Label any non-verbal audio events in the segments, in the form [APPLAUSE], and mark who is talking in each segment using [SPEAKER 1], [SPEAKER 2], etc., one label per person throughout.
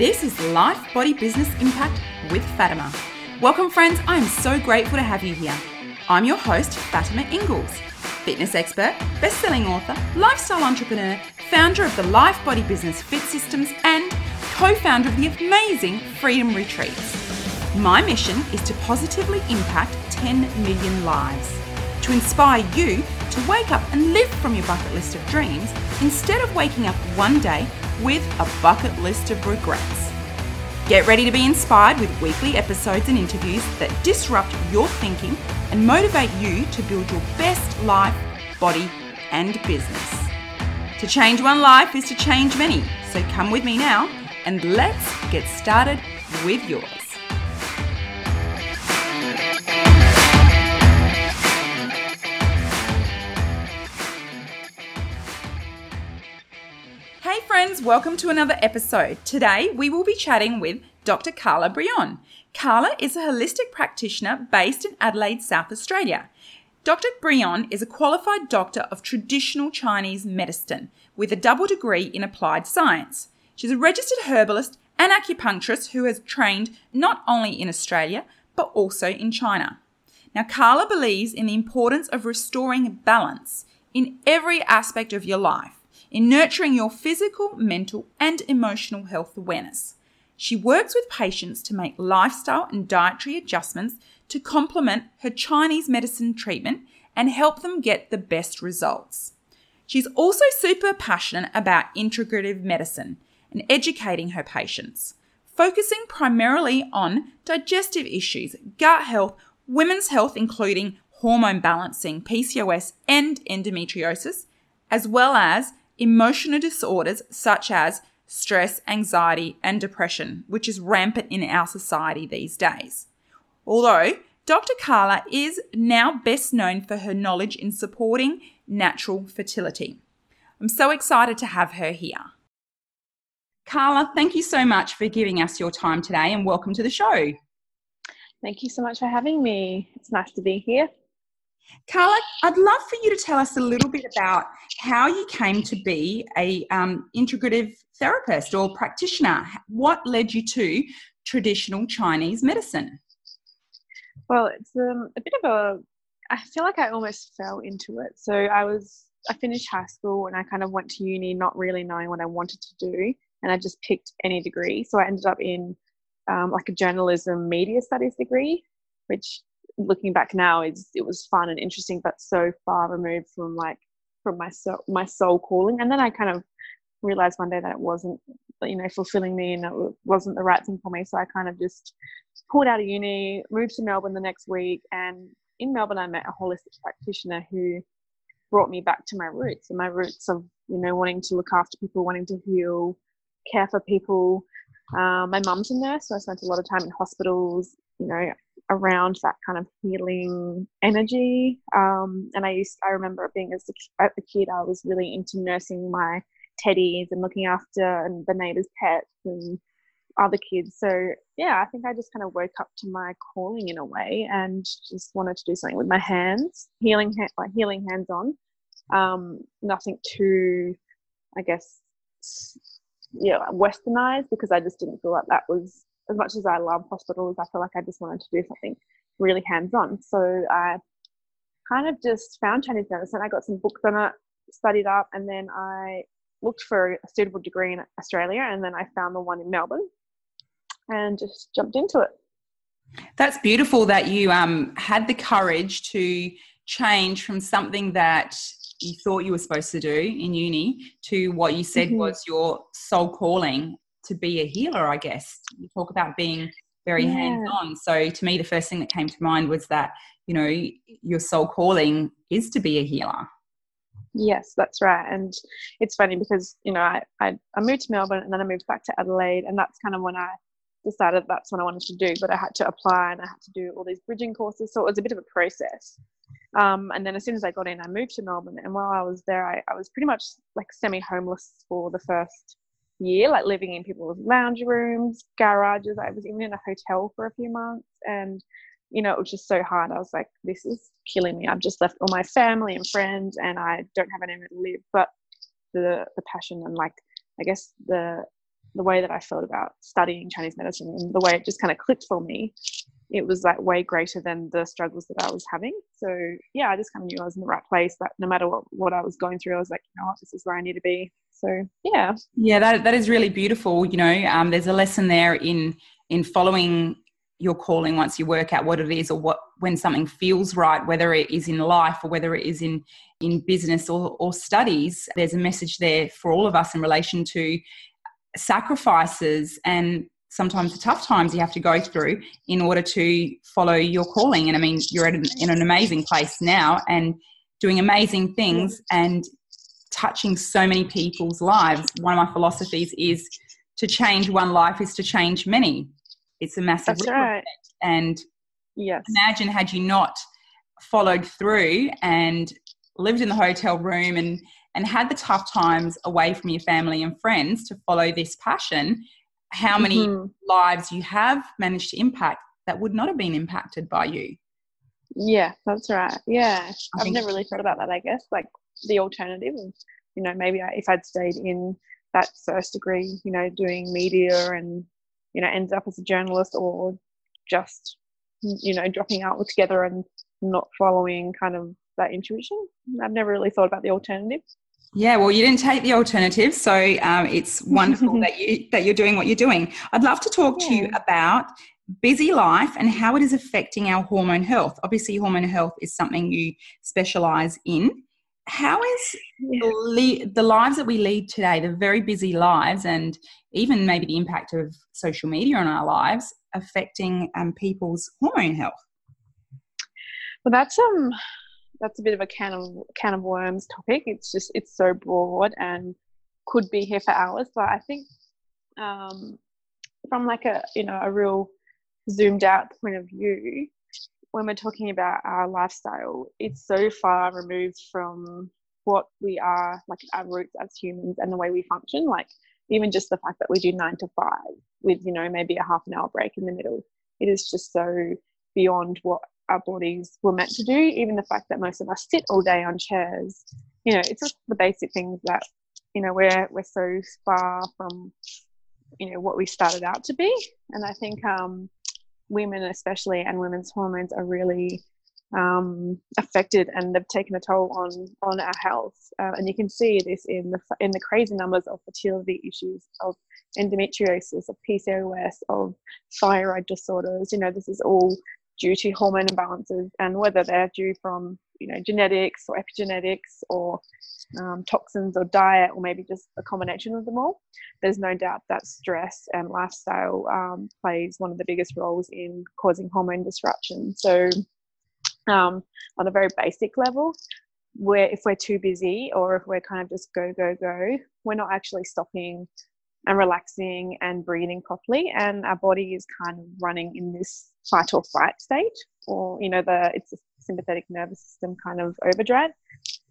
[SPEAKER 1] This is Life Body Business Impact with Fatima. Welcome, friends. I am so grateful to have you here. I'm your host, Fatima Ingalls, fitness expert, best selling author, lifestyle entrepreneur, founder of the Life Body Business Fit Systems, and co founder of the amazing Freedom Retreats. My mission is to positively impact 10 million lives, to inspire you to wake up and live from your bucket list of dreams instead of waking up one day with a bucket list of regrets. Get ready to be inspired with weekly episodes and interviews that disrupt your thinking and motivate you to build your best life, body, and business. To change one life is to change many, so come with me now and let's get started with yours. Friends, welcome to another episode. Today we will be chatting with Dr. Carla Brion. Carla is a holistic practitioner based in Adelaide, South Australia. Dr. Brion is a qualified doctor of traditional Chinese medicine with a double degree in applied science. She's a registered herbalist and acupuncturist who has trained not only in Australia but also in China. Now, Carla believes in the importance of restoring balance in every aspect of your life in nurturing your physical, mental, and emotional health awareness. She works with patients to make lifestyle and dietary adjustments to complement her Chinese medicine treatment and help them get the best results. She's also super passionate about integrative medicine and educating her patients, focusing primarily on digestive issues, gut health, women's health, including hormone balancing, PCOS, and endometriosis, as well as emotional disorders such as stress, anxiety, and depression, which is rampant in our society these days. Although Dr. Carla is now best known for her knowledge in supporting natural fertility. I'm so excited to have her here. Carla, thank you so much for giving us your time today and welcome to the show.
[SPEAKER 2] Thank you so much for having me. It's nice to be here.
[SPEAKER 1] Carla, I'd love for you to tell us a little bit about how you came to be a um, integrative therapist or practitioner. What led you to traditional Chinese medicine?
[SPEAKER 2] Well, it's um, a bit of a. I feel like I almost fell into it. So I was. I finished high school and I kind of went to uni, not really knowing what I wanted to do, and I just picked any degree. So I ended up in um, like a journalism media studies degree, which looking back now is it was fun and interesting but so far removed from like from my soul my soul calling. And then i kind of realized one day that it wasn't you know fulfilling me and it wasn't the right thing for me. So i kind of just pulled out of uni moved to melbourne the next week and in melbourne i met a holistic practitioner who brought me back to my roots and my roots of you know wanting to look after people wanting to heal care for people. Um, my mum's a nurse so i spent a lot of time in hospitals you know around that kind of healing energy. Um, and I used, I remember being as a, kid, I was really into nursing my teddies and looking after and the neighbors' pets and other kids. So yeah, I think I just kind of woke up to my calling in a way and just wanted to do something with my hands, healing, like healing hands on. Um, nothing too, I guess, yeah, westernized because I just didn't feel like that was as much as I love hospitals, I feel like I just wanted to do something really hands on. So I kind of just found Chinese medicine. I got some books on it, studied up, and then I looked for a suitable degree in Australia, and then I found the one in Melbourne and just jumped into it.
[SPEAKER 1] That's beautiful that you um, had the courage to change from something that you thought you were supposed to do in uni to what you said mm-hmm. was your soul calling to be a healer, I guess. You talk about being very yeah. hands on. So to me, the first thing that came to mind was that, you know, your soul calling is to be a healer.
[SPEAKER 2] Yes, that's right. And it's funny because, you know, I, I, I moved to Melbourne and then I moved back to Adelaide. And that's kind of when I decided that's what I wanted to do. But I had to apply and I had to do all these bridging courses. So it was a bit of a process. Um, and then as soon as I got in, I moved to Melbourne. And while I was there, I, I was pretty much like semi homeless for the first year, like living in people's lounge rooms, garages. I was even in a hotel for a few months and you know, it was just so hard. I was like, this is killing me. I've just left all my family and friends and I don't have anywhere to live. But the the passion and like I guess the the way that I felt about studying Chinese medicine and the way it just kind of clicked for me, it was like way greater than the struggles that I was having. So yeah, I just kind of knew I was in the right place. That no matter what what I was going through, I was like, you know what, this is where I need to be. So yeah,
[SPEAKER 1] yeah, that that is really beautiful. You know, um, there's a lesson there in in following your calling once you work out what it is or what when something feels right whether it is in life or whether it is in in business or, or studies. There's a message there for all of us in relation to sacrifices and sometimes the tough times you have to go through in order to follow your calling. And i mean you're an, in an amazing place now and doing amazing things and touching so many people's lives one of my philosophies is to change one life is to change many it's a massive
[SPEAKER 2] That's right.
[SPEAKER 1] And
[SPEAKER 2] yes.
[SPEAKER 1] imagine had you not followed through and lived in the hotel room and and had the tough times away from your family and friends to follow this passion, how many mm-hmm. lives you have managed to impact that would not have been impacted by you.
[SPEAKER 2] Yeah, that's right. Yeah, I have never really thought about that. I guess like the alternative, of, you know, maybe I, if I'd stayed in that first degree, you know, doing media and you know ends up as a journalist or just you know dropping out altogether and not following kind of that intuition i've never really thought about the alternative.
[SPEAKER 1] Yeah well you didn't take the alternative so um, it's [LAUGHS] wonderful that you that you're doing what you're doing. I'd love to talk yeah. to you about busy life and how it is affecting our hormone health. Obviously hormone health is something you specialize in how is the, the lives that we lead today the very busy lives and even maybe the impact of social media on our lives affecting um, people's hormone health?
[SPEAKER 2] Well, that's um, that's a bit of a can of can of worms topic. It's just it's so broad and could be here for hours. But I think um, from like a you know a real zoomed out point of view, when we're talking about our lifestyle, it's so far removed from what we are like our roots as humans and the way we function. Like even just the fact that we do nine to five with you know maybe a half an hour break in the middle it is just so beyond what our bodies were meant to do even the fact that most of us sit all day on chairs you know it's just the basic things that you know we're we're so far from you know what we started out to be and i think um women especially and women's hormones are really um, affected and they've taken a toll on on our health. Uh, and you can see this in the in the crazy numbers of fertility issues, of endometriosis, of PCOS, of thyroid disorders. You know, this is all due to hormone imbalances, and whether they're due from you know genetics or epigenetics or um, toxins or diet or maybe just a combination of them all. There's no doubt that stress and lifestyle um, plays one of the biggest roles in causing hormone disruption. So um, on a very basic level where if we're too busy or if we're kind of just go go go we're not actually stopping and relaxing and breathing properly and our body is kind of running in this fight or flight state or you know the it's a sympathetic nervous system kind of overdrive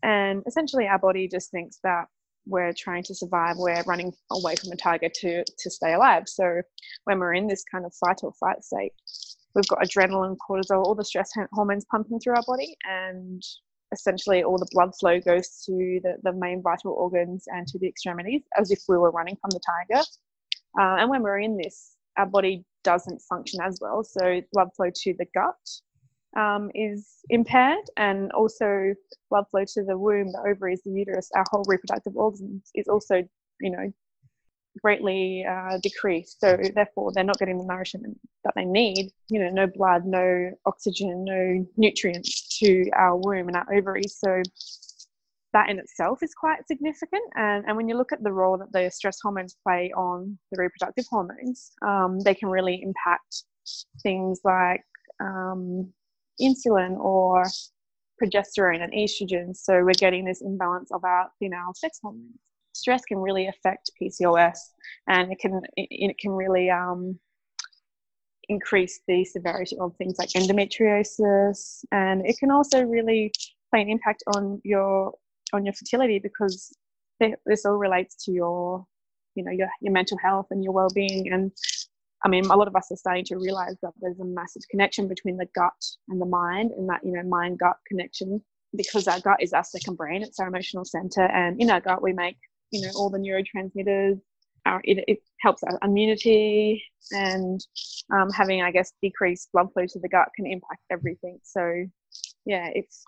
[SPEAKER 2] and essentially our body just thinks that we're trying to survive we're running away from a target to to stay alive so when we're in this kind of fight or flight state we've got adrenaline, cortisol, all the stress hormones pumping through our body, and essentially all the blood flow goes to the, the main vital organs and to the extremities as if we were running from the tiger. Uh, and when we're in this, our body doesn't function as well. So blood flow to the gut um, is impaired, and also blood flow to the womb, the ovaries, the uterus, our whole reproductive organs is also, you know, greatly uh, decreased. So therefore, they're not getting the nourishment that they need. You know, no blood, no oxygen, no nutrients to our womb and our ovaries. So that in itself is quite significant. And, and when you look at the role that the stress hormones play on the reproductive hormones, um, they can really impact things like um, insulin or progesterone and estrogen. So we're getting this imbalance of our female sex hormones stress can really affect PCOS, and it can it, it can really um, increase the severity of things like endometriosis, and it can also really play an impact on your on your fertility because this all relates to your you know your your mental health and your well-being. And I mean, a lot of us are starting to realize that there's a massive connection between the gut and the mind, and that you know mind gut connection because our gut is our second brain, it's our emotional center, and in our gut we make you know all the neurotransmitters. Our, it, it helps our immunity and um, having, I guess, decreased blood flow to the gut can impact everything. So, yeah, it's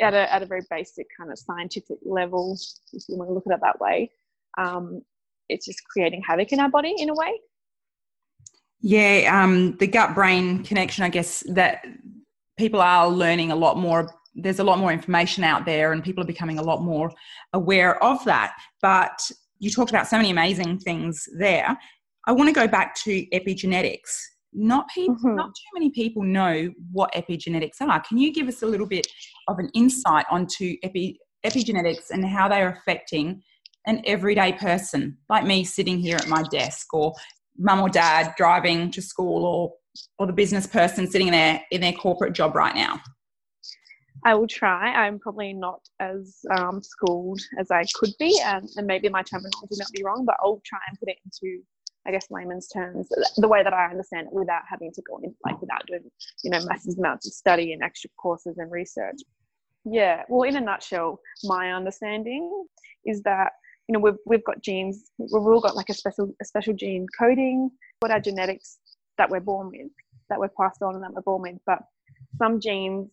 [SPEAKER 2] at a, at a very basic kind of scientific level, if you want to look at it that way. Um, it's just creating havoc in our body in a way.
[SPEAKER 1] Yeah, um, the gut brain connection, I guess that people are learning a lot more. There's a lot more information out there, and people are becoming a lot more aware of that. But you talked about so many amazing things there. I want to go back to epigenetics. Not people, mm-hmm. not too many people know what epigenetics are. Can you give us a little bit of an insight onto epi, epigenetics and how they are affecting an everyday person like me sitting here at my desk or mum or dad driving to school or or the business person sitting there in their corporate job right now?
[SPEAKER 2] I will try. I'm probably not as um, schooled as I could be, and, and maybe my terminology might be wrong, but I'll try and put it into, I guess, layman's terms, the way that I understand it, without having to go in, like, without doing, you know, massive amounts of study and extra courses and research. Yeah. Well, in a nutshell, my understanding is that you know we've we've got genes. We've all got like a special a special gene coding. What our genetics that we're born with, that we're passed on and that we're born with. But some genes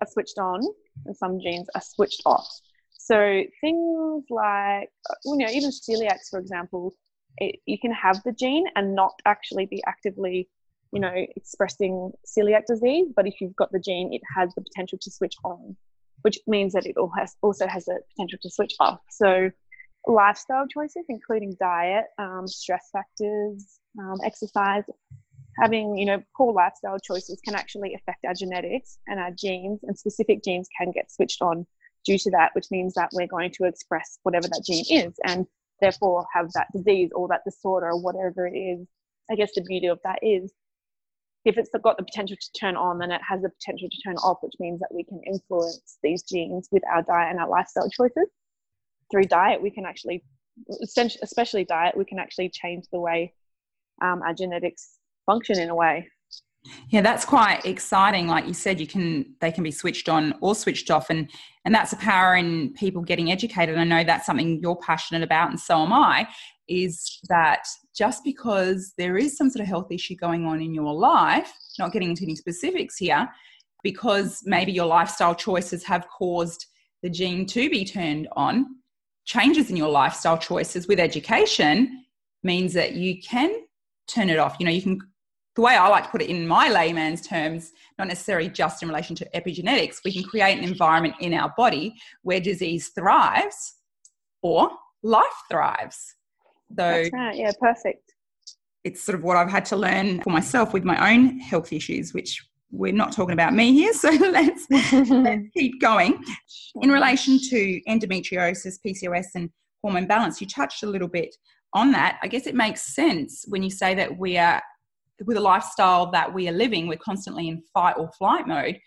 [SPEAKER 2] are switched on and some genes are switched off. So things like, you know, even celiacs, for example, it, you can have the gene and not actually be actively, you know, expressing celiac disease. But if you've got the gene, it has the potential to switch on, which means that it also has the potential to switch off. So lifestyle choices, including diet, um, stress factors, um, exercise, having you know poor lifestyle choices can actually affect our genetics and our genes and specific genes can get switched on due to that which means that we're going to express whatever that gene is and therefore have that disease or that disorder or whatever it is i guess the beauty of that is if it's got the potential to turn on then it has the potential to turn off which means that we can influence these genes with our diet and our lifestyle choices through diet we can actually especially diet we can actually change the way um, our genetics function in a way.
[SPEAKER 1] Yeah, that's quite exciting. Like you said, you can they can be switched on or switched off, and and that's a power in people getting educated. I know that's something you're passionate about, and so am I. Is that just because there is some sort of health issue going on in your life, not getting into any specifics here, because maybe your lifestyle choices have caused the gene to be turned on, changes in your lifestyle choices with education means that you can turn it off. You know, you can the way I like to put it in my layman's terms, not necessarily just in relation to epigenetics, we can create an environment in our body where disease thrives or life thrives.
[SPEAKER 2] Though right. yeah, perfect.
[SPEAKER 1] It's sort of what I've had to learn for myself with my own health issues, which we're not talking about me here, [LAUGHS] so let's, let's [LAUGHS] keep going. In relation to endometriosis, PCOS, and hormone balance, you touched a little bit on that. I guess it makes sense when you say that we are with a lifestyle that we are living, we're constantly in fight or flight mode.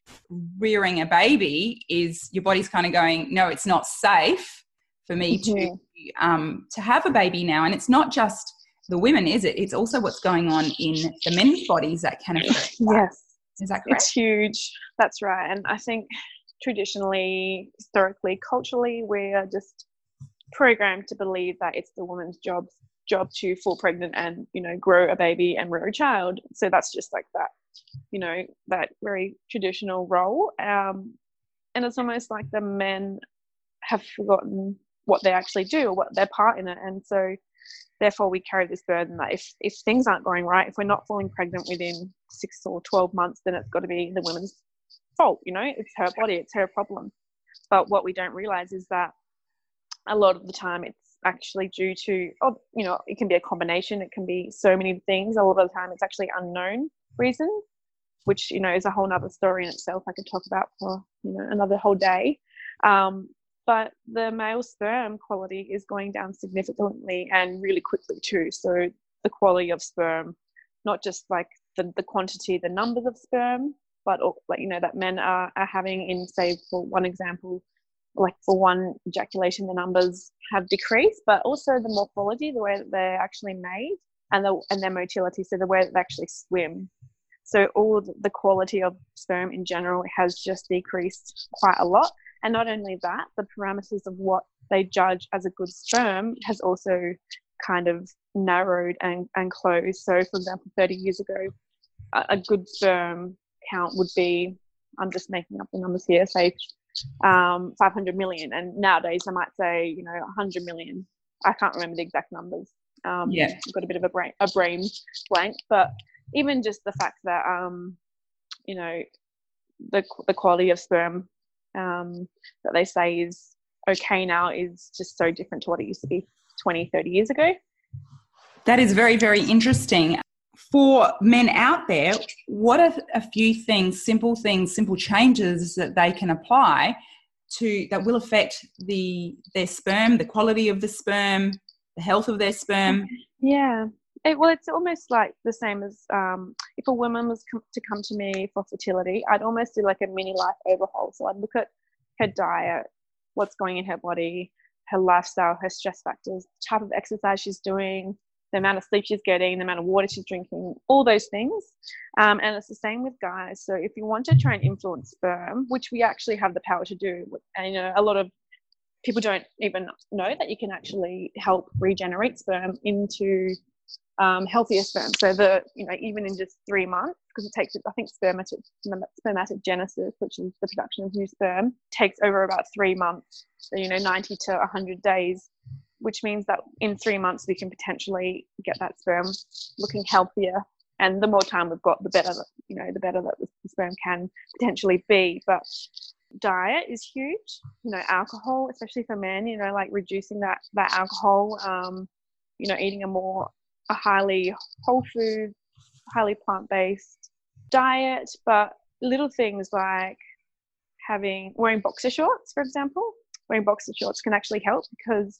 [SPEAKER 1] Rearing a baby is your body's kind of going, no, it's not safe for me mm-hmm. to um, to have a baby now. And it's not just the women, is it? It's also what's going on in the men's bodies that can affect.
[SPEAKER 2] Yes,
[SPEAKER 1] is that correct?
[SPEAKER 2] It's huge. That's right. And I think traditionally, historically, culturally, we are just programmed to believe that it's the woman's job job to fall pregnant and you know grow a baby and rear a child. So that's just like that you know that very traditional role. Um, and it's almost like the men have forgotten what they actually do or what their part in it. And so therefore we carry this burden that if, if things aren't going right if we're not falling pregnant within six or 12 months then it's got to be the woman's fault you know? It's her body it's her problem. But what we don't realize is that a lot of the time it's actually due to, oh, you know, it can be a combination. It can be so many things. A lot of the time, it's actually unknown reasons, which you know is a whole other story in itself. I could talk about for you know another whole day. Um, but the male sperm quality is going down significantly and really quickly too. So the quality of sperm, not just like the, the quantity, the numbers of sperm, but like you know that men are, are having in say for one example like for one ejaculation the numbers have decreased but also the morphology the way that they're actually made and the and their motility so the way that they actually swim so all the quality of sperm in general has just decreased quite a lot and not only that the parameters of what they judge as a good sperm has also kind of narrowed and, and closed. So, for example, 30 years ago, a, a good sperm count would be, I'm just making up the numbers here, say um, 500 million. And nowadays I might say, you know, 100 million. I can't remember the exact numbers. Um,
[SPEAKER 1] yeah.
[SPEAKER 2] I've got a bit of a brain, a brain blank, but even just the fact that, um, you know, the, the quality of sperm um, that they say is okay now is just so different to what it used to be 20, 30 years ago.
[SPEAKER 1] That is very, very interesting. For men out there, what are a few things, simple things, simple changes that they can apply to that will affect the their sperm, the quality of the sperm, the health of their sperm?
[SPEAKER 2] Yeah. It, well, it's almost like the same as um, if a woman was com- to come to me for fertility, I'd almost do like a mini life overhaul. So I'd look at her diet, what's going in her body, her lifestyle, her stress factors, type of exercise she's doing, the amount of sleep she's getting, the amount of water she's drinking, all those things. Um, and it's the same with guys. So if you want to try and influence sperm, which we actually have the power to do, and you know, a lot of people don't even know that you can actually help regenerate sperm into um, healthier sperm. So the you know even in just three months, because it takes I think spermatic spermatogenesis, which is the production of new sperm, takes over about three months. So you know 90 to 100 days, which means that in three months we can potentially get that sperm looking healthier. And the more time we've got, the better you know the better that the sperm can potentially be. But diet is huge. You know, alcohol, especially for men. You know, like reducing that that alcohol. Um, you know, eating a more a highly whole food, highly plant based diet, but little things like having wearing boxer shorts, for example. Wearing boxer shorts can actually help because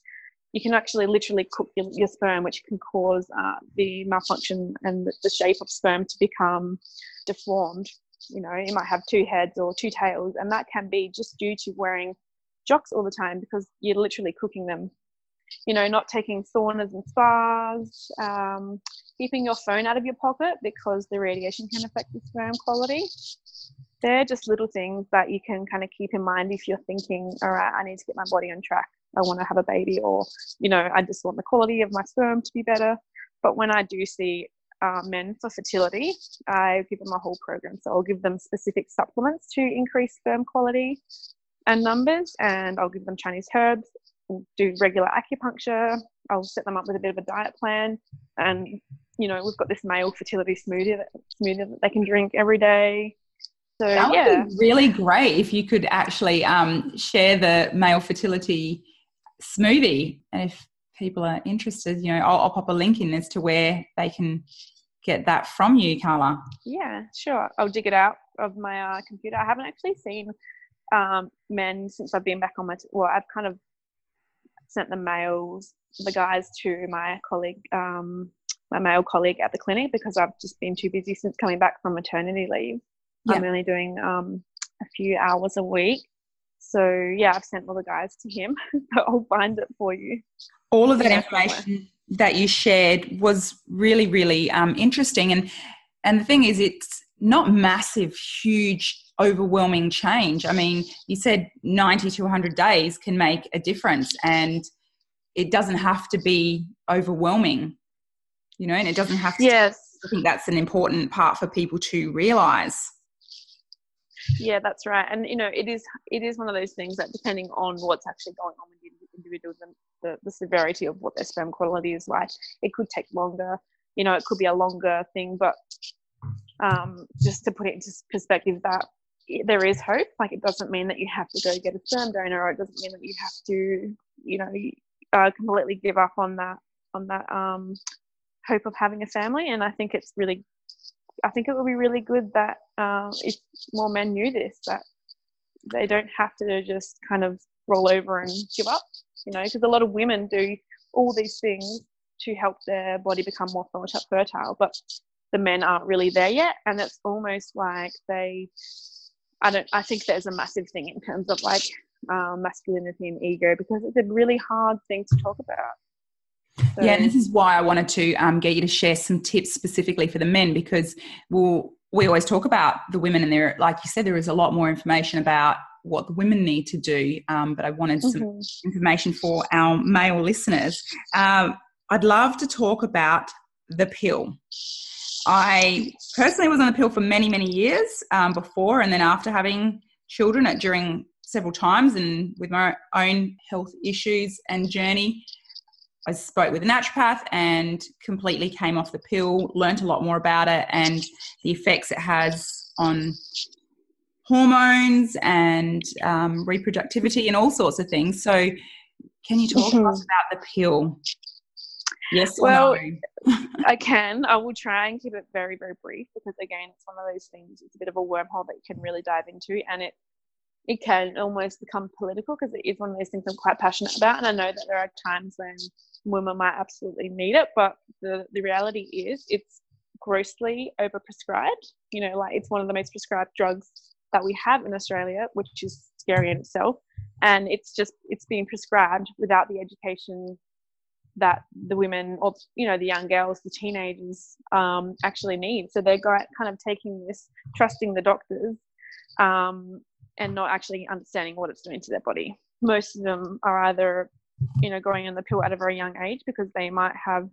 [SPEAKER 2] you can actually literally cook your, your sperm, which can cause uh, the malfunction and the, the shape of sperm to become deformed. You know, you might have two heads or two tails, and that can be just due to wearing jocks all the time because you're literally cooking them you know, not taking saunas and spas, um, keeping your phone out of your pocket because the radiation can affect the sperm quality. They're just little things that you can kind of keep in mind if you're thinking, all right, I need to get my body on track. I want to have a baby, or, you know, I just want the quality of my sperm to be better. But when I do see uh, men for fertility, I give them a whole program. So I'll give them specific supplements to increase sperm quality and numbers, and I'll give them Chinese herbs do regular acupuncture. I'll set them up with a bit of a diet plan, and you know we've got this male fertility smoothie that smoothie that they can drink every day. So
[SPEAKER 1] that
[SPEAKER 2] yeah,
[SPEAKER 1] would be really great if you could actually um, share the male fertility smoothie, and if people are interested, you know, I'll, I'll pop a link in as to where they can get that from you, Carla.
[SPEAKER 2] Yeah, sure. I'll dig it out of my uh, computer. I haven't actually seen um, men since I've been back on my. T- well, I've kind of sent the males, the guys to my colleague, um, my male colleague at the clinic because I've just been too busy since coming back from maternity leave. Yeah. I'm only doing um, a few hours a week. So yeah, I've sent all the guys to him. [LAUGHS] I'll find it for you.
[SPEAKER 1] All of that information that you shared was really, really um, interesting. And and the thing is, it's not massive, huge overwhelming change. I mean, you said 90 to 100 days can make a difference, and it doesn't have to be overwhelming, you know, and it doesn't have to.
[SPEAKER 2] Yes.
[SPEAKER 1] I think that's an important part for people to realize.
[SPEAKER 2] Yeah, that's right. And you know, it is it is one of those things that depending on what's actually going on with the individual and the, the severity of what their sperm quality is like, it could take longer. You know, it could be a longer thing, but um, just to put it into perspective, that there is hope. Like it doesn't mean that you have to go get a sperm donor, or it doesn't mean that you have to, you know, uh, completely give up on that on that um, hope of having a family. And I think it's really, I think it would be really good that uh, if more men knew this, that they don't have to just kind of roll over and give up. You know, because a lot of women do all these things to help their body become more fertile, but the men aren't really there yet, and it's almost like they I don't. I think there's a massive thing in terms of like um, masculinity and ego because it's a really hard thing to talk about.
[SPEAKER 1] So. Yeah, and this is why I wanted to um, get you to share some tips specifically for the men because we'll, we always talk about the women, and there, like you said, there is a lot more information about what the women need to do. Um, but I wanted some mm-hmm. information for our male listeners. Um, I'd love to talk about the pill. I personally was on the pill for many, many years um, before and then after having children at, during several times and with my own health issues and journey. I spoke with a naturopath and completely came off the pill, learned a lot more about it and the effects it has on hormones and um, reproductivity and all sorts of things. So, can you talk to us about the pill? Yes well,
[SPEAKER 2] no? I can. I will try and keep it very, very brief because again, it's one of those things. It's a bit of a wormhole that you can really dive into, and it it can almost become political because it is one of those things I'm quite passionate about. And I know that there are times when women might absolutely need it, but the the reality is it's grossly overprescribed. You know, like it's one of the most prescribed drugs that we have in Australia, which is scary in itself. And it's just it's being prescribed without the education that the women or you know the young girls the teenagers um, actually need so they're kind of taking this trusting the doctors um, and not actually understanding what it's doing to their body most of them are either you know going on the pill at a very young age because they might have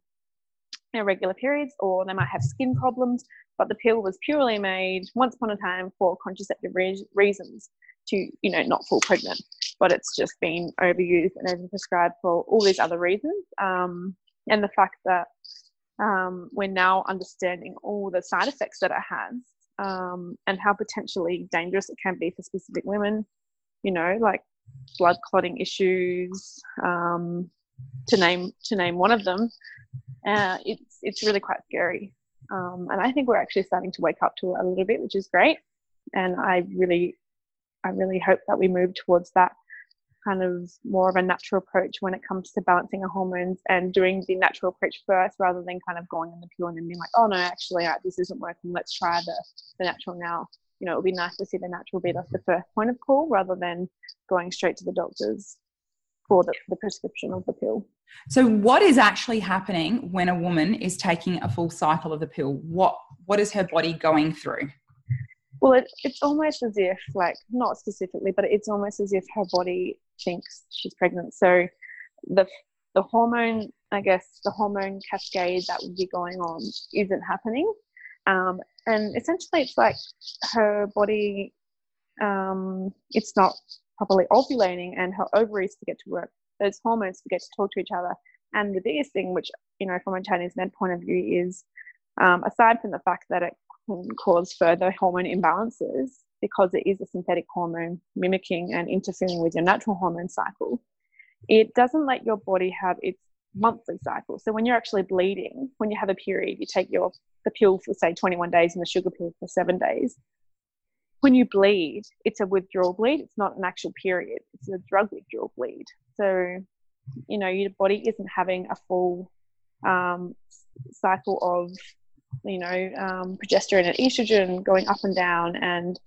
[SPEAKER 2] irregular periods or they might have skin problems but the pill was purely made once upon a time for contraceptive re- reasons to you know not fall pregnant but it's just been overused and overprescribed for all these other reasons. Um, and the fact that um, we're now understanding all the side effects that it has um, and how potentially dangerous it can be for specific women, you know, like blood clotting issues, um, to name to name one of them. Uh, it's it's really quite scary, um, and I think we're actually starting to wake up to it a little bit, which is great. And I really, I really hope that we move towards that kind of more of a natural approach when it comes to balancing our hormones and doing the natural approach first rather than kind of going in the pill and then being like, oh no, actually uh, this isn't working. Let's try the, the natural now. You know, it would be nice to see the natural be the first point of call rather than going straight to the doctors for the, the prescription of the pill.
[SPEAKER 1] So, what is actually happening when a woman is taking a full cycle of the pill? What what is her body going through?
[SPEAKER 2] Well, it, it's almost as if, like, not specifically, but it's almost as if her body thinks she's pregnant. So the the hormone, I guess, the hormone cascade that would be going on isn't happening. Um, and essentially, it's like her body, um, it's not properly ovulating, and her ovaries forget to work. Those hormones forget to talk to each other. And the biggest thing, which you know, from a Chinese med point of view, is um, aside from the fact that it can cause further hormone imbalances, because it is a synthetic hormone mimicking and interfering with your natural hormone cycle, it doesn't let your body have its monthly cycle. So when you're actually bleeding, when you have a period, you take your the pill for say 21 days and the sugar pill for seven days. When you bleed, it's a withdrawal bleed. It's not an actual period. It's a drug withdrawal bleed. So, you know, your body isn't having a full um, cycle of, you know, um, progesterone and estrogen going up and down and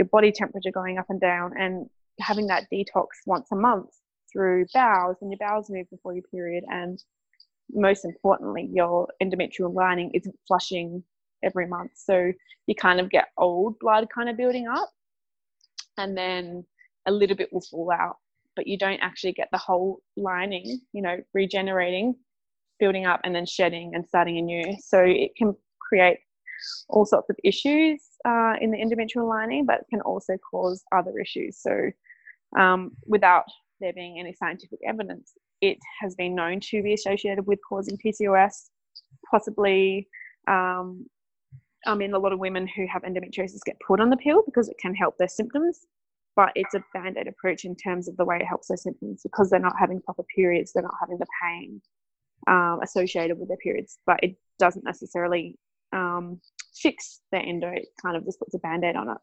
[SPEAKER 2] your body temperature going up and down and having that detox once a month through bowels and your bowels move before your period. And most importantly your endometrial lining isn't flushing every month. So you kind of get old blood kind of building up and then a little bit will fall out but you don't actually get the whole lining you know regenerating building up and then shedding and starting anew. So it can create all sorts of issues uh, in the endometrial lining, but can also cause other issues. So, um, without there being any scientific evidence, it has been known to be associated with causing PCOS, possibly. Um, I mean, a lot of women who have endometriosis get put on the pill because it can help their symptoms, but it's a band aid approach in terms of the way it helps their symptoms because they're not having proper periods, they're not having the pain um, associated with their periods, but it doesn't necessarily um, fix their endo. It kind of just puts a band aid on it.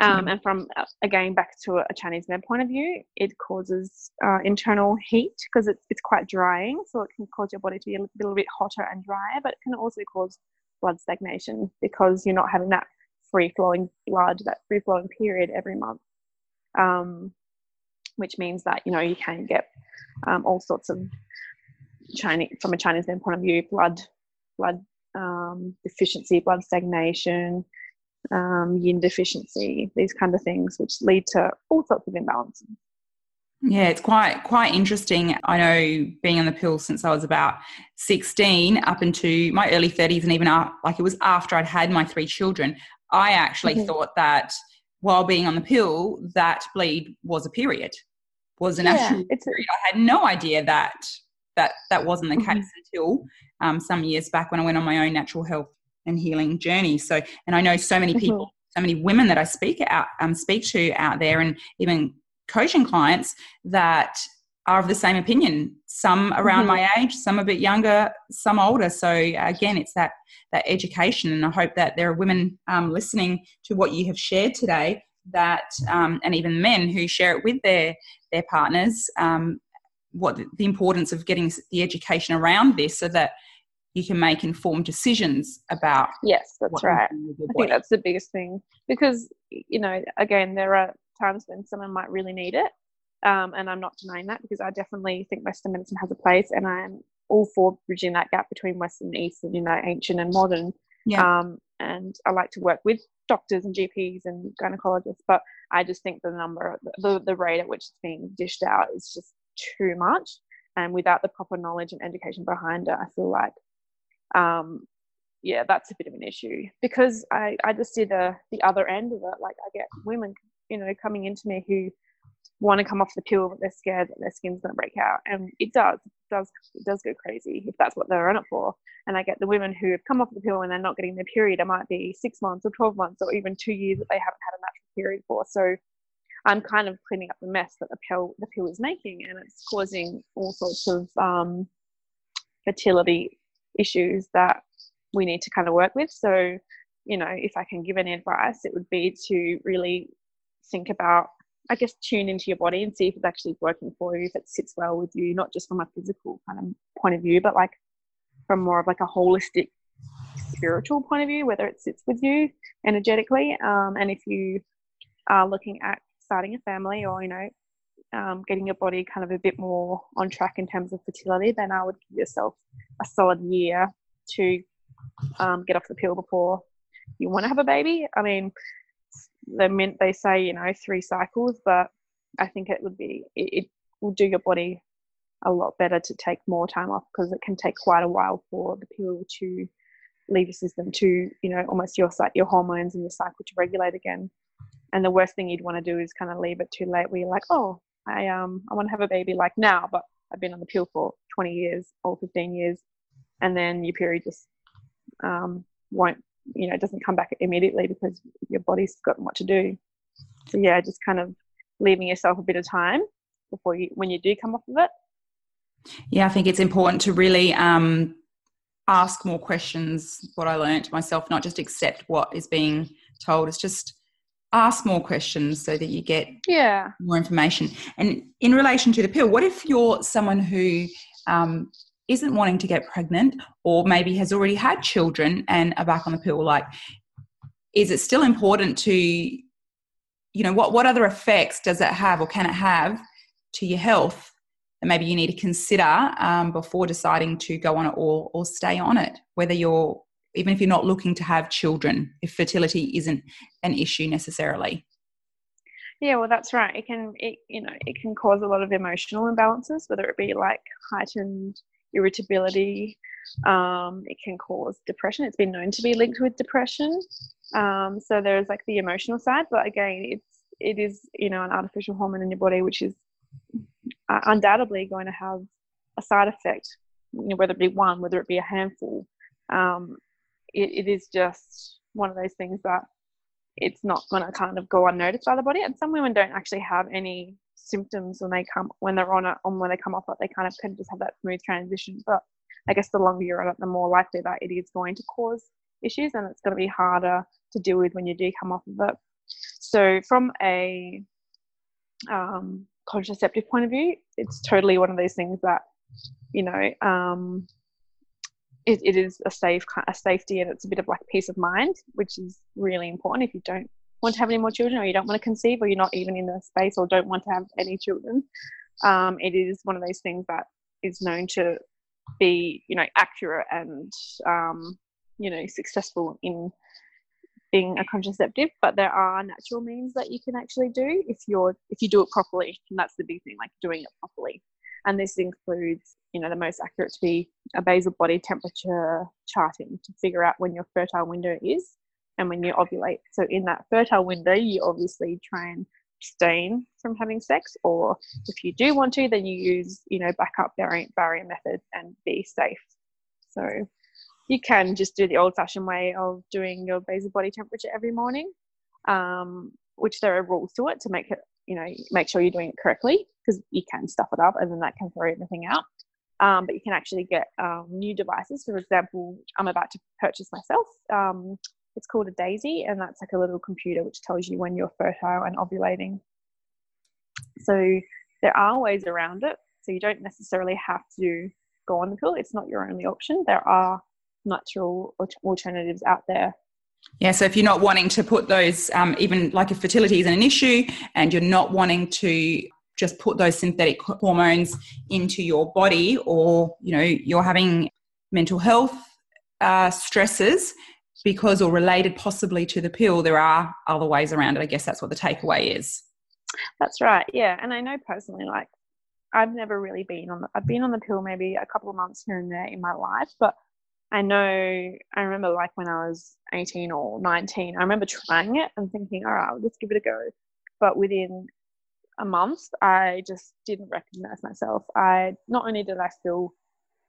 [SPEAKER 2] Um, and from uh, again back to a Chinese med point of view, it causes uh, internal heat because it's, it's quite drying, so it can cause your body to be a little bit hotter and drier, but it can also cause blood stagnation because you're not having that free flowing blood, that free flowing period every month, um, which means that you know you can get um, all sorts of Chinese from a Chinese med point of view, blood blood um, deficiency, blood stagnation, um, yin deficiency, these kind of things, which lead to all sorts of imbalances.
[SPEAKER 1] Yeah, it's quite quite interesting. I know being on the pill since I was about 16 up into my early 30s and even after, like it was after I'd had my three children, I actually mm-hmm. thought that while being on the pill that bleed was a period. Was an yeah, actual period. I had no idea that that that wasn't the mm-hmm. case until um, some years back when I went on my own natural health and healing journey. So, and I know so many people, mm-hmm. so many women that I speak out, um, speak to out there, and even coaching clients that are of the same opinion. Some around mm-hmm. my age, some a bit younger, some older. So again, it's that that education, and I hope that there are women um, listening to what you have shared today. That um, and even men who share it with their their partners. Um, what the importance of getting the education around this, so that you can make informed decisions about.
[SPEAKER 2] Yes, that's right. I think that's the biggest thing because you know, again, there are times when someone might really need it. Um, and I'm not denying that because I definitely think Western medicine has a place, and I'm all for bridging that gap between Western and Eastern, you know, ancient and modern. Yeah. Um, and I like to work with doctors and GPs and gynecologists, but I just think the number, the, the rate at which it's being dished out is just too much. And without the proper knowledge and education behind it, I feel like, um, yeah, that's a bit of an issue because I, I just see the, the other end of it. Like I get women you know coming into me who want to come off the pill but they're scared that their skin's going to break out and it does it does it does go crazy if that's what they're on it for and i get the women who have come off the pill and they're not getting their period it might be six months or 12 months or even two years that they haven't had a natural period for so i'm kind of cleaning up the mess that the pill the pill is making and it's causing all sorts of um, fertility issues that we need to kind of work with so you know if i can give any advice it would be to really think about I guess tune into your body and see if it's actually working for you, if it sits well with you, not just from a physical kind of point of view, but like from more of like a holistic spiritual point of view, whether it sits with you energetically. Um, and if you are looking at starting a family or, you know, um, getting your body kind of a bit more on track in terms of fertility, then I would give yourself a solid year to um, get off the pill before you want to have a baby. I mean, they meant they say you know three cycles, but I think it would be it, it will do your body a lot better to take more time off because it can take quite a while for the pill to leave your system to you know almost your site your hormones and your cycle to regulate again. And the worst thing you'd want to do is kind of leave it too late where you're like, oh, I um I want to have a baby like now, but I've been on the pill for 20 years or 15 years, and then your period just um, won't you know, it doesn't come back immediately because your body's got what to do. So yeah, just kind of leaving yourself a bit of time before you when you do come off of it.
[SPEAKER 1] Yeah, I think it's important to really um, ask more questions. What I learned myself, not just accept what is being told. It's just ask more questions so that you get
[SPEAKER 2] yeah
[SPEAKER 1] more information. And in relation to the pill, what if you're someone who um, isn't wanting to get pregnant or maybe has already had children and are back on the pill like is it still important to you know what what other effects does it have or can it have to your health that maybe you need to consider um, before deciding to go on it or or stay on it whether you're even if you're not looking to have children if fertility isn't an issue necessarily
[SPEAKER 2] yeah well that's right it can it you know it can cause a lot of emotional imbalances whether it be like heightened irritability. Um, it can cause depression. It's been known to be linked with depression. Um, so there's like the emotional side, but again, it's it is you know an artificial hormone in your body, which is uh, undoubtedly going to have a side effect, you know, whether it be one, whether it be a handful. Um, it, it is just one of those things that it's not going to kind of go unnoticed by the body. And some women don't actually have any symptoms when they come when they're on it and when they come off it. They kind of can just have that smooth transition. But i guess the longer you're on it the more likely that it is going to cause issues and it's going to be harder to deal with when you do come off of it. So from a um, contraceptive point of view it's totally one of those things that you know um, it, it is a safe a safety and it's a bit of like peace of mind which is really important if you don't want to have any more children or you don't want to conceive or you're not even in the space or don't want to have any children um, it is one of those things that is known to be you know accurate and um, you know successful in being a contraceptive, but there are natural means that you can actually do if you're if you do it properly, and that's the big thing, like doing it properly. And this includes, you know, the most accurate to be a basal body temperature charting to figure out when your fertile window is and when you ovulate. So in that fertile window, you obviously try and abstain from having sex, or if you do want to, then you use, you know, backup barrier, barrier methods and be safe. So you can just do the old fashioned way of doing your basal body temperature every morning, um, which there are rules to it to make it, you know, make sure you're doing it correctly because you can stuff it up and then that can throw everything out. Um, but you can actually get um, new devices. For example, I'm about to purchase myself. Um, it's called a Daysy, and that's like a little computer which tells you when you're fertile and ovulating. So there are ways around it. So you don't necessarily have to go on the pill. It's not your only option. There are natural alternatives out there.
[SPEAKER 1] Yeah, so if you're not wanting to put those, um, even like if fertility isn't an issue and you're not wanting to just put those synthetic hormones into your body or, you know, you're having mental health uh, stresses because or related possibly to the pill, there are other ways around it. I guess that's what the takeaway is.
[SPEAKER 2] That's right. Yeah. And I know personally, like, I've never really been on the, I've been on the pill maybe a couple of months here and there in my life, but I know, I remember like when I was 18 or 19, I remember trying it and thinking, all right, let's give it a go. But within a month, I just didn't recognize myself. I not only did I feel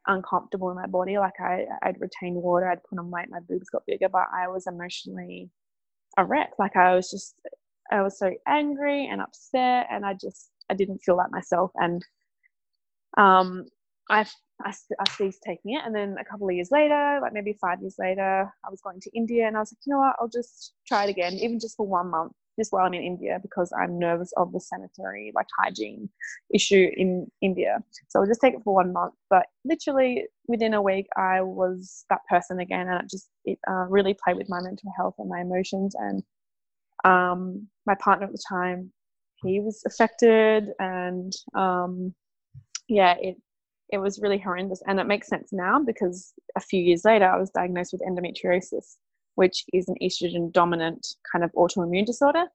[SPEAKER 2] uncomfortable in my body, like I, I'd retained water, I'd put on weight, my boobs got bigger, but I was emotionally a wreck. Like I was just, I was so angry and upset, and I just, I didn't feel like myself. And um, I I, I ceased taking it. And then a couple of years later, like maybe five years later, I was going to India and I was like, you know what, I'll just try it again, even just for one month, just while I'm in India, because I'm nervous of the sanitary, like hygiene issue in India. So I'll just take it for one month. But literally within a week, I was that person again. And it just, it uh, really played with my mental health and my emotions. And um, my partner at the time, he was affected and um, yeah, it it was really horrendous. And it makes sense now because a few years later, I was diagnosed with endometriosis, which is an estrogen dominant kind of autoimmune disorder.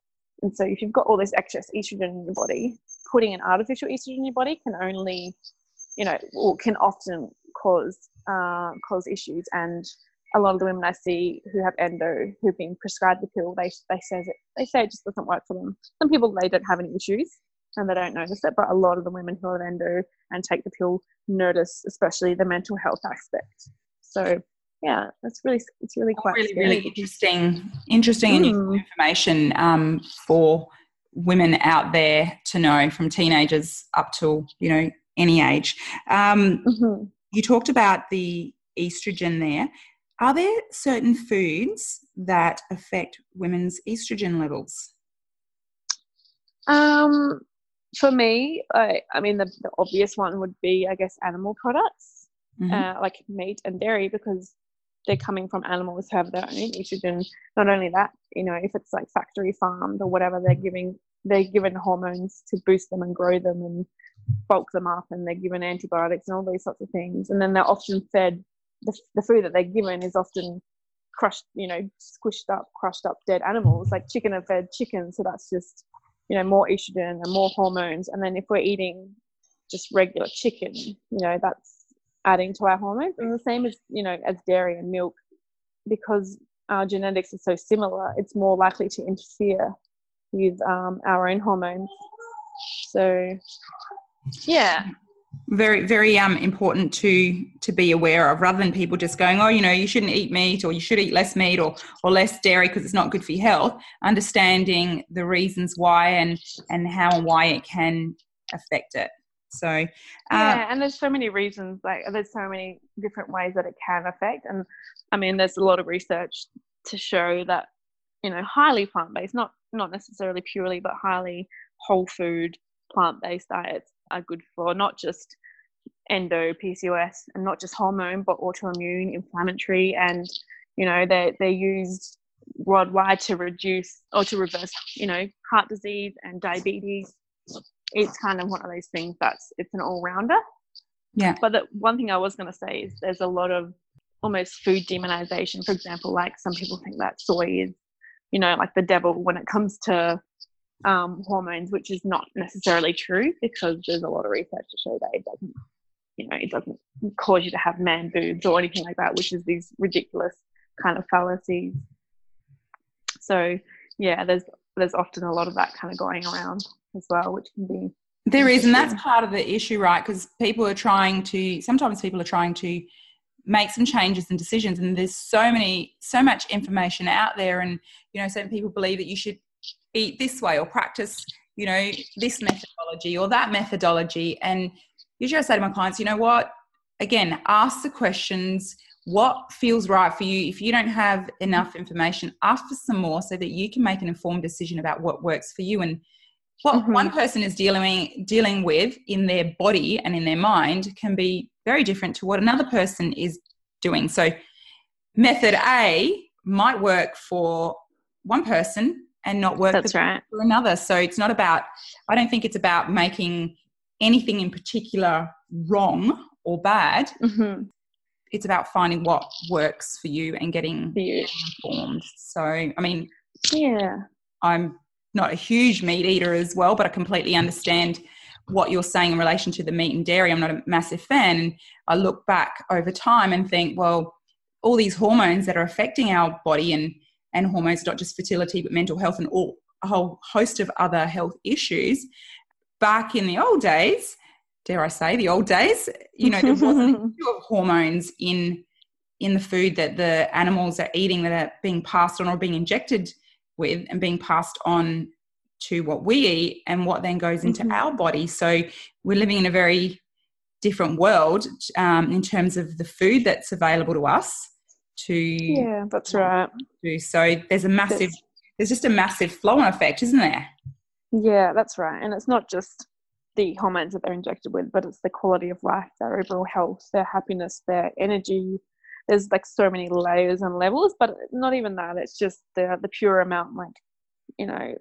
[SPEAKER 2] And so, if you've got all this excess estrogen in your body, putting an artificial estrogen in your body can only, you know, or can often cause uh, cause issues. And a lot of the women I see who have endo, who've been prescribed the pill, they they say that they say it just doesn't work for them. Some people they don't have any issues, and they don't notice it. But a lot of the women who have endo and take the pill notice, especially the mental health aspect. So yeah, that's really it's really quite
[SPEAKER 1] really scary. really interesting, interesting mm. information um, for women out there to know from teenagers up till you know any age. Um, mm-hmm. You talked about the estrogen there. Are there certain foods that affect women's estrogen levels?
[SPEAKER 2] Um, for me, I, I mean, the, the, obvious one would be, I guess, animal products, mm-hmm. uh, like meat and dairy, because they're coming from animals who have their own estrogen. Not only that, you know, if it's like factory farmed or whatever, they're giving they're given hormones to boost them and grow them and bulk them up, and they're given antibiotics and all these sorts of things. And then they're often fed the, the food that they're given is often crushed, you know, squished up, crushed up dead animals. Like chicken are fed chicken, so that's just you know more estrogen and more hormones and then if we're eating just regular chicken you know that's adding to our hormones. And the same as you know as dairy and milk because our genetics are so similar it's more likely to interfere with um, our own hormones. So yeah.
[SPEAKER 1] Very very um important to to be aware of rather than people just going oh you know you shouldn't eat meat or you should eat less meat or or less dairy because it's not good for your health. Understanding the reasons why and and how and why it can affect it so uh,
[SPEAKER 2] yeah and there's so many reasons like there's so many different ways that it can affect and i mean there's a lot of research to show that you know highly plant-based not not necessarily purely but highly whole food plant-based diets are good for not just endo PCOS and not just hormone but autoimmune inflammatory and you know they they're used worldwide to reduce or to reverse you know heart disease and diabetes it's kind of one of those things that's it's an all-rounder.
[SPEAKER 1] Yeah.
[SPEAKER 2] But the one thing i was going to say is there's a lot of almost food demonization. For example like some people think that soy is you know, like the devil when it comes to um, hormones, which is not necessarily true because there's a lot of research to show that it doesn't, you know, it doesn't cause you to have man boobs or anything like that, which is these ridiculous kind of fallacies. So yeah, there's there's often a lot of that kind of going around as well, which can be
[SPEAKER 1] there is, and that's part of the issue, right? Because people are trying to sometimes people are trying to make some changes and decisions and there's so many so much information out there and you know certain people believe that you should eat this way or practice you know this methodology or that methodology. And usually i say to my clients you know what? Again ask the questions. What feels right for you? If you don't have enough information ask for some more so that you can make an informed decision about what works for you. And what mm-hmm. one person is dealing dealing with in their body and in their mind can be very different to what another person is doing. So, method A might work for one person and not work
[SPEAKER 2] That's
[SPEAKER 1] for,
[SPEAKER 2] right.
[SPEAKER 1] for another. So, it's not about, I don't think it's about making anything in particular wrong or bad. Mm-hmm. It's about finding what works for you and getting you. informed. So, I mean,
[SPEAKER 2] yeah,
[SPEAKER 1] I'm not a huge meat eater as well, but I completely understand what you're saying in relation to the meat and dairy. I'm not a massive fan. And I look back over time and think, well, all these hormones that are affecting our body and, and hormones, not just fertility, but mental health and all a whole host of other health issues. Back in the old days, dare I say, the old days, you know, there wasn't issue [LAUGHS] of hormones in in the food that the animals are eating that are being passed on or being injected with and being passed on to what we eat and what then goes into mm-hmm. our body. So we're living in a very different world um, in terms of the food that's available to us. To
[SPEAKER 2] yeah, that's right.
[SPEAKER 1] Do. So there's a massive, there's just a massive flow-on effect, isn't there?
[SPEAKER 2] Yeah, that's right. And it's not just the hormones that they're injected with, but it's the quality of life, their overall health, their happiness, their energy. There's like so many layers and levels, but not even that. It's just the the pure amount, like you know,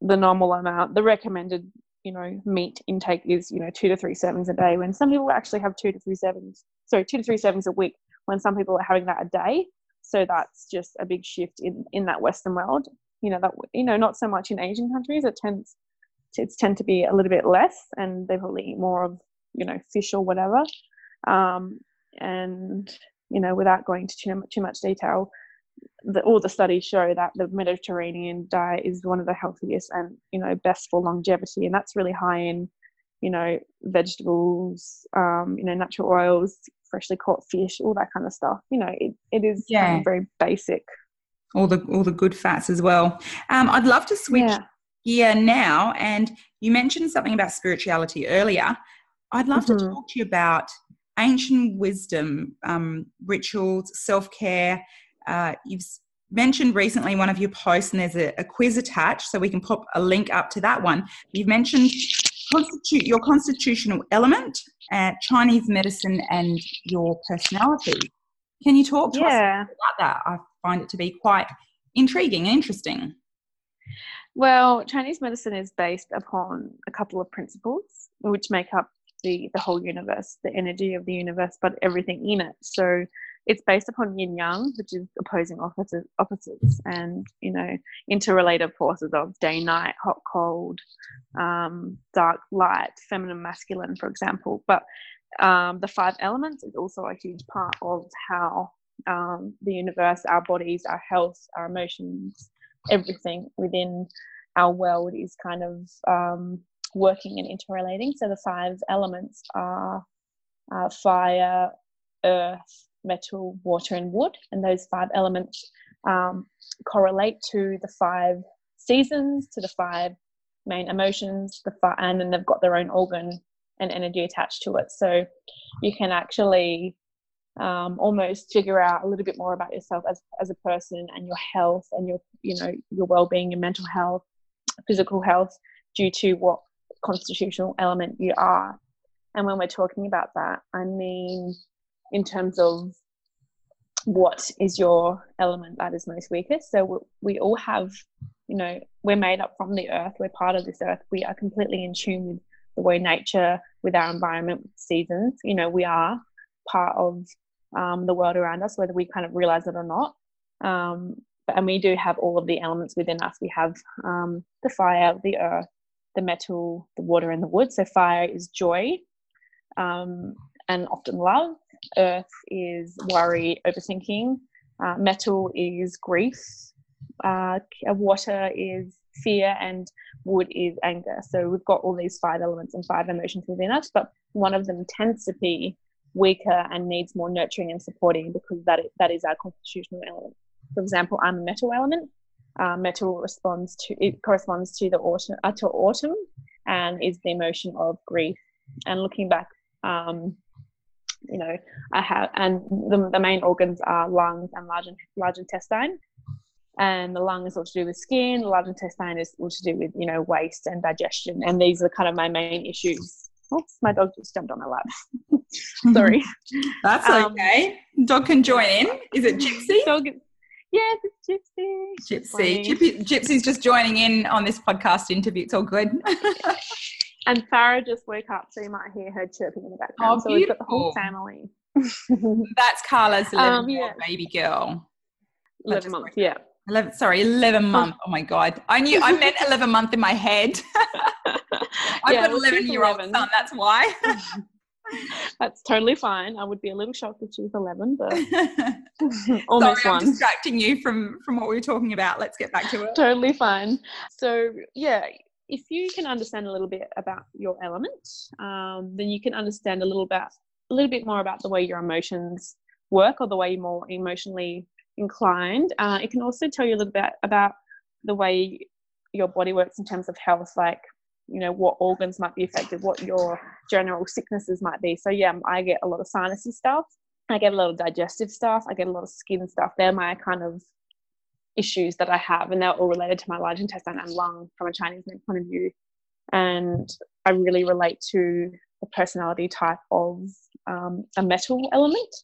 [SPEAKER 2] the normal amount, the recommended, you know, meat intake is, you know, two to three servings a day. When some people actually have two to three servings, sorry, two to three servings a week, when some people are having that a day. So that's just a big shift in, in that Western world. You know, that, you know, not so much in Asian countries. It tends, it's tend to be a little bit less and they probably eat more of, you know, fish or whatever. Um, and, you know, without going to too, too much detail, the, all the studies show that the Mediterranean diet is one of the healthiest and you know best for longevity, and that's really high in you know vegetables, um, you know natural oils, freshly caught fish, all that kind of stuff. You know, it, it is yeah. of very basic.
[SPEAKER 1] All the all the good fats as well. Um, I'd love to switch yeah. gear now, and you mentioned something about spirituality earlier. I'd love mm-hmm. to talk to you about ancient wisdom, um, rituals, self care, uh, you've mentioned recently one of your posts, and there's a, a, quiz attached, so we can pop a link up to that one. You've mentioned constitute your constitutional element, uh, Chinese medicine, and your personality. Can you talk to yeah. us about that? I find it to be quite intriguing and interesting.
[SPEAKER 2] Well, Chinese medicine is based upon a couple of principles which make up the, the whole universe, the energy of the universe, but everything in it. So it's based upon yin yang, which is opposing opposites, opposites and you know interrelated forces of day night, hot cold, um, dark light, feminine masculine, for example. But um, the five elements is also a huge part of how um, the universe, our bodies, our health, our emotions, everything within our world is kind of um, working and interrelating. So the five elements are uh, fire, earth, metal, water, and wood. And those five elements um, correlate to the five seasons, to the five main emotions, the five, and then they've got their own organ and energy attached to it. So you can actually um, almost figure out a little bit more about yourself as, as a person and your health and your you know your well-being your mental health physical health due to what constitutional element you are and when we're talking about that i mean in terms of what is your element that is most weakest. So we all have, you know, we're made up from the earth. We're part of this earth. We are completely in tune with the way nature, with our environment, with seasons. You know, we are part of um, the world around us, whether we kind of realize it or not. Um, and we do have all of the elements within us. We have um, the fire, the earth, the metal, the water, and the wood. So fire is joy um, and often love. Earth is worry, overthinking. Uh, metal is grief. Uh, water is fear, and wood is anger. So we've got all these five elements and five emotions within us, but one of them tends to be weaker and needs more nurturing and supporting because that is, that is our constitutional element. For example, I'm a metal element. Uh, metal responds to it corresponds to the autumn uh, to autumn and is the emotion of grief. And looking back, um, you know, I have and the, the main organs are lungs and large large intestine. And the lung is all to do with skin. The large intestine is all to do with you know waste and digestion. And these are kind of my main issues. Oops, my dog just jumped on my lap. [LAUGHS] Sorry. [LAUGHS]
[SPEAKER 1] That's um, okay. Dog can join in. Is it Gypsy?
[SPEAKER 2] Dog, Yes, it's Gypsy.
[SPEAKER 1] Gypsy. Gypsy. Gypsy's just joining in on this podcast interview. It's all good. [LAUGHS]
[SPEAKER 2] and Farah just woke up, so you might hear her chirping in the background. Oh, so we've got the whole family. [LAUGHS]
[SPEAKER 1] That's Carla's 11 um, yeah. baby girl.
[SPEAKER 2] 11 months, yeah.
[SPEAKER 1] 11, sorry, 11 month. Oh my God. I knew, I meant [LAUGHS] 11 month in my head. I've yeah, got 11 year old son, that's why. [LAUGHS]
[SPEAKER 2] That's totally fine. I would be a little shocked if she was 11, but [LAUGHS] [LAUGHS] almost
[SPEAKER 1] Sorry,
[SPEAKER 2] I'm
[SPEAKER 1] distracting you from from what we were talking about. Let's get back to it.
[SPEAKER 2] Totally fine. So yeah, if you can understand a little bit about your element, um, then you can understand a little about a little bit more about the way your emotions work or the way you're more emotionally inclined. Uh, it can also tell you a little bit about the way your body works in terms of health, like you know what organs might be affected what your general sicknesses might be. So yeah i get a lot of sinusy stuff. I get a lot of digestive stuff. I get a lot of skin stuff. They're my kind of issues that i have and they're all related to my large intestine and lung from a chinese point of view. And i really relate to the personality type of um, a metal element.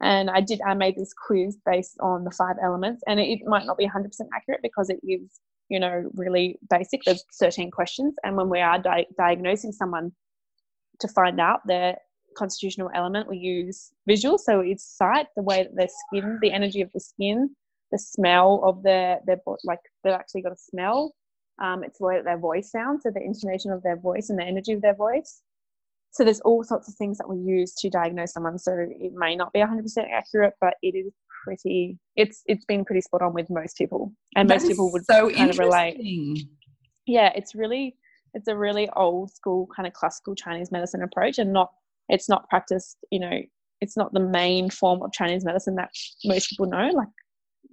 [SPEAKER 2] And i did i made this quiz based on the five elements and it, it might not be 100% accurate because it is you know, really basic. There's 13 questions. And when we are di- diagnosing someone to find out their constitutional element, we use visual. So it's sight, the way that their skin, the energy of the skin, the smell of their, their like they've actually got a smell. Um, it's the way that their voice sounds, so the intonation of their voice and the energy of their voice. So there's all sorts of things that we use to diagnose someone. So it may not be 100% accurate, but it is pretty it's it's been pretty spot on with most people. And that most people would
[SPEAKER 1] so
[SPEAKER 2] kind of relate. yeah it's really it's a really old school kind of classical chinese medicine approach and not it's not practiced you know it's not the main form of chinese medicine that most people know. Like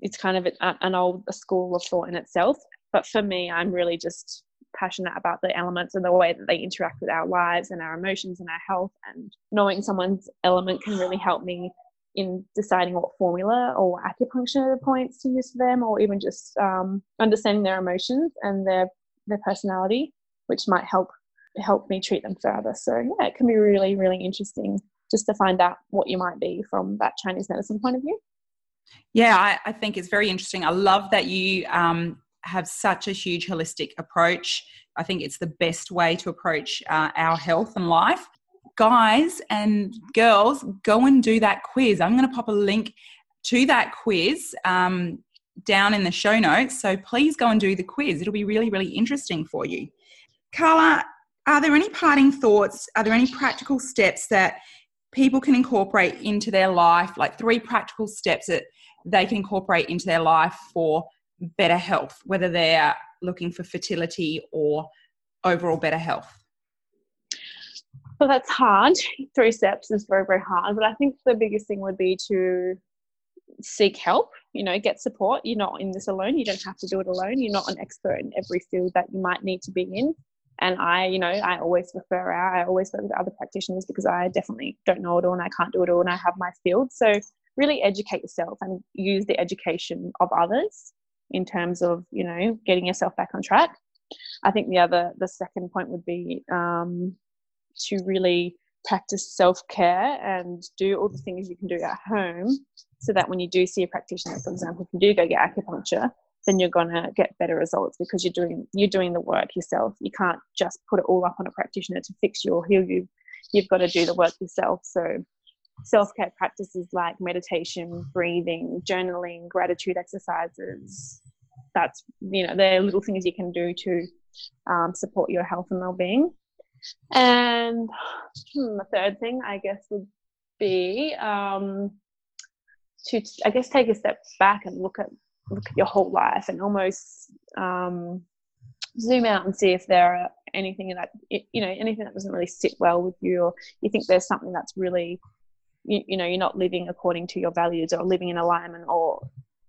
[SPEAKER 2] it's kind of an, an old school of thought in itself. But for me i'm really just passionate about the elements and the way that they interact with our lives and our emotions and our health. And knowing someone's element can really help me in deciding what formula or acupuncture points to use for them, or even just um, understanding their emotions and their their personality, which might help help me treat them further. So yeah, it can be really really interesting just to find out what you might be from that Chinese medicine point of view.
[SPEAKER 1] Yeah, I, I think it's very interesting. I love that you um, have such a huge holistic approach. I think it's the best way to approach uh, our health and life guys and girls, go and do that quiz. I'm going to pop a link to that quiz um, down in the show notes. So please go and do the quiz. It'll be really, really interesting for you. Carla, are there any parting thoughts? Are there any practical steps that people can incorporate into their life, like three practical steps that they can incorporate into their life for better health, whether they're looking for fertility or overall better health?
[SPEAKER 2] So that's hard. [LAUGHS] Three steps is very, very hard. But I think the biggest thing would be to seek help, you know, get support. You're not in this alone. You don't have to do it alone. You're not an expert in every field that you might need to be in. And I, you know, I always refer out, I always work with other practitioners because I definitely don't know it all and I can't do it all and I have my field. So really educate yourself and use the education of others in terms of, you know, getting yourself back on track. I think the other, the second point would be um, to really practice self care and do all the things you can do at home so that when you do see a practitioner, for example, if you do go get acupuncture, then you're gonna get better results because you're doing you're doing the work yourself. You can't just put it all up on a practitioner to fix you or heal you. You've got to do the work yourself. So self care practices like meditation, breathing, journaling, gratitude exercises. That's, you know, they're little things you can do to um, support your health and well being. And hmm, the third thing, I guess, would be um, to, I guess, take a step back and look at look at your whole life and almost um, zoom out and see if there are anything that you know anything that doesn't really sit well with you or you think there's something that's really you, you know you're not living according to your values or living in alignment or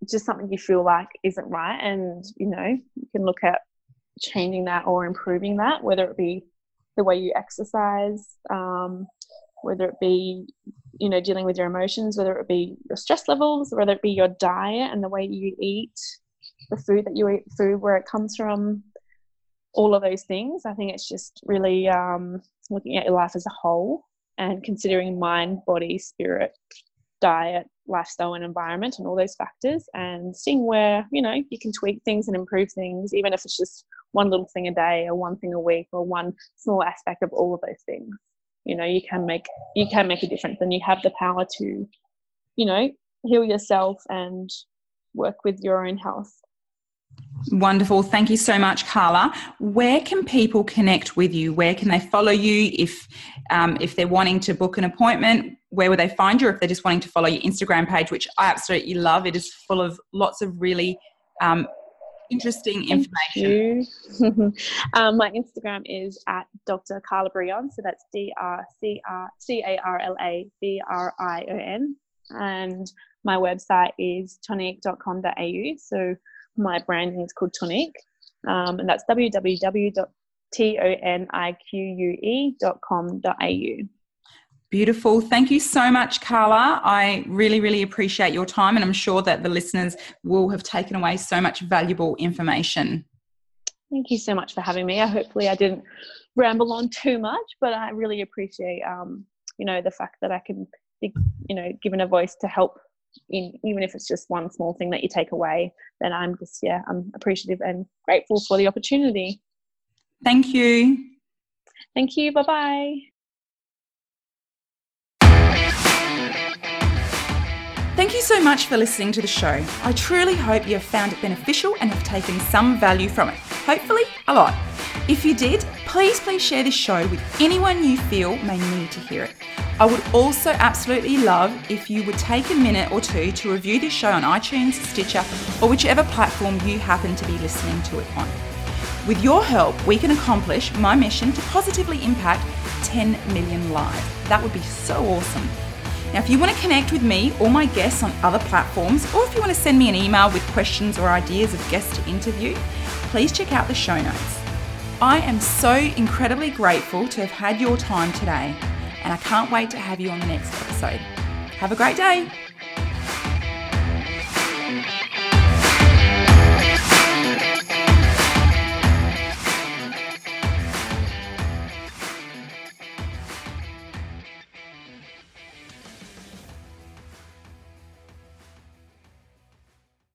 [SPEAKER 2] just something you feel like isn't right. And you know you can look at changing that or improving that whether it be the way you exercise um, whether it be you know dealing with your emotions whether it be your stress levels whether it be your diet and the way you eat the food that you eat food where it comes from all of those things. I think it's just really um, looking at your life as a whole and considering mind body spirit diet lifestyle and environment and all those factors and seeing where you know you can tweak things and improve things even if it's just one little thing a day or one thing a week or one small aspect of all of those things you know you can make you can make a difference and you have the power to you know heal yourself and work with your own health
[SPEAKER 1] Wonderful. Thank you so much, Carla. Where can people connect with you? Where can they follow you? If um, if they're wanting to book an appointment, where will they find you? If they're just wanting to follow your Instagram page, which I absolutely love, it is full of lots of really um, interesting information. [LAUGHS]
[SPEAKER 2] um, my Instagram is at Dr. Carla Brion. So that's D R C R C A R L A B R I O N. And my website is tonique.com.au. So my branding is called Tonique. Um, and that's www.tonique.com.au.
[SPEAKER 1] Beautiful. Thank you so much, Carla. I really, really appreciate your time, and I'm sure that the listeners will have taken away so much valuable information.
[SPEAKER 2] Thank you so much for having me. I Hopefully, I didn't ramble on too much, but I really appreciate, um, you know, the fact that I can be, you know, given a voice to help in, even if it's just one small thing that you take away. Then I'm just, yeah, I'm appreciative and grateful for the opportunity.
[SPEAKER 1] Thank you.
[SPEAKER 2] Thank you. Bye bye.
[SPEAKER 1] Thank you so much for listening to the show. I truly hope you have found it beneficial and have taken some value from it. Hopefully, a lot. If you did, please, please share this show with anyone you feel may need to hear it. I would also absolutely love if you would take a minute or two to review this show on iTunes, Stitcher, or whichever platform you happen to be listening to it on. With your help, we can accomplish my mission to positively impact 10 million lives. That would be so awesome. Now, if you want to connect with me or my guests on other platforms, or if you want to send me an email with questions or ideas of guests to interview, please check out the show notes. I am so incredibly grateful to have had your time today, and I can't wait to have you on the next episode. Have a great day.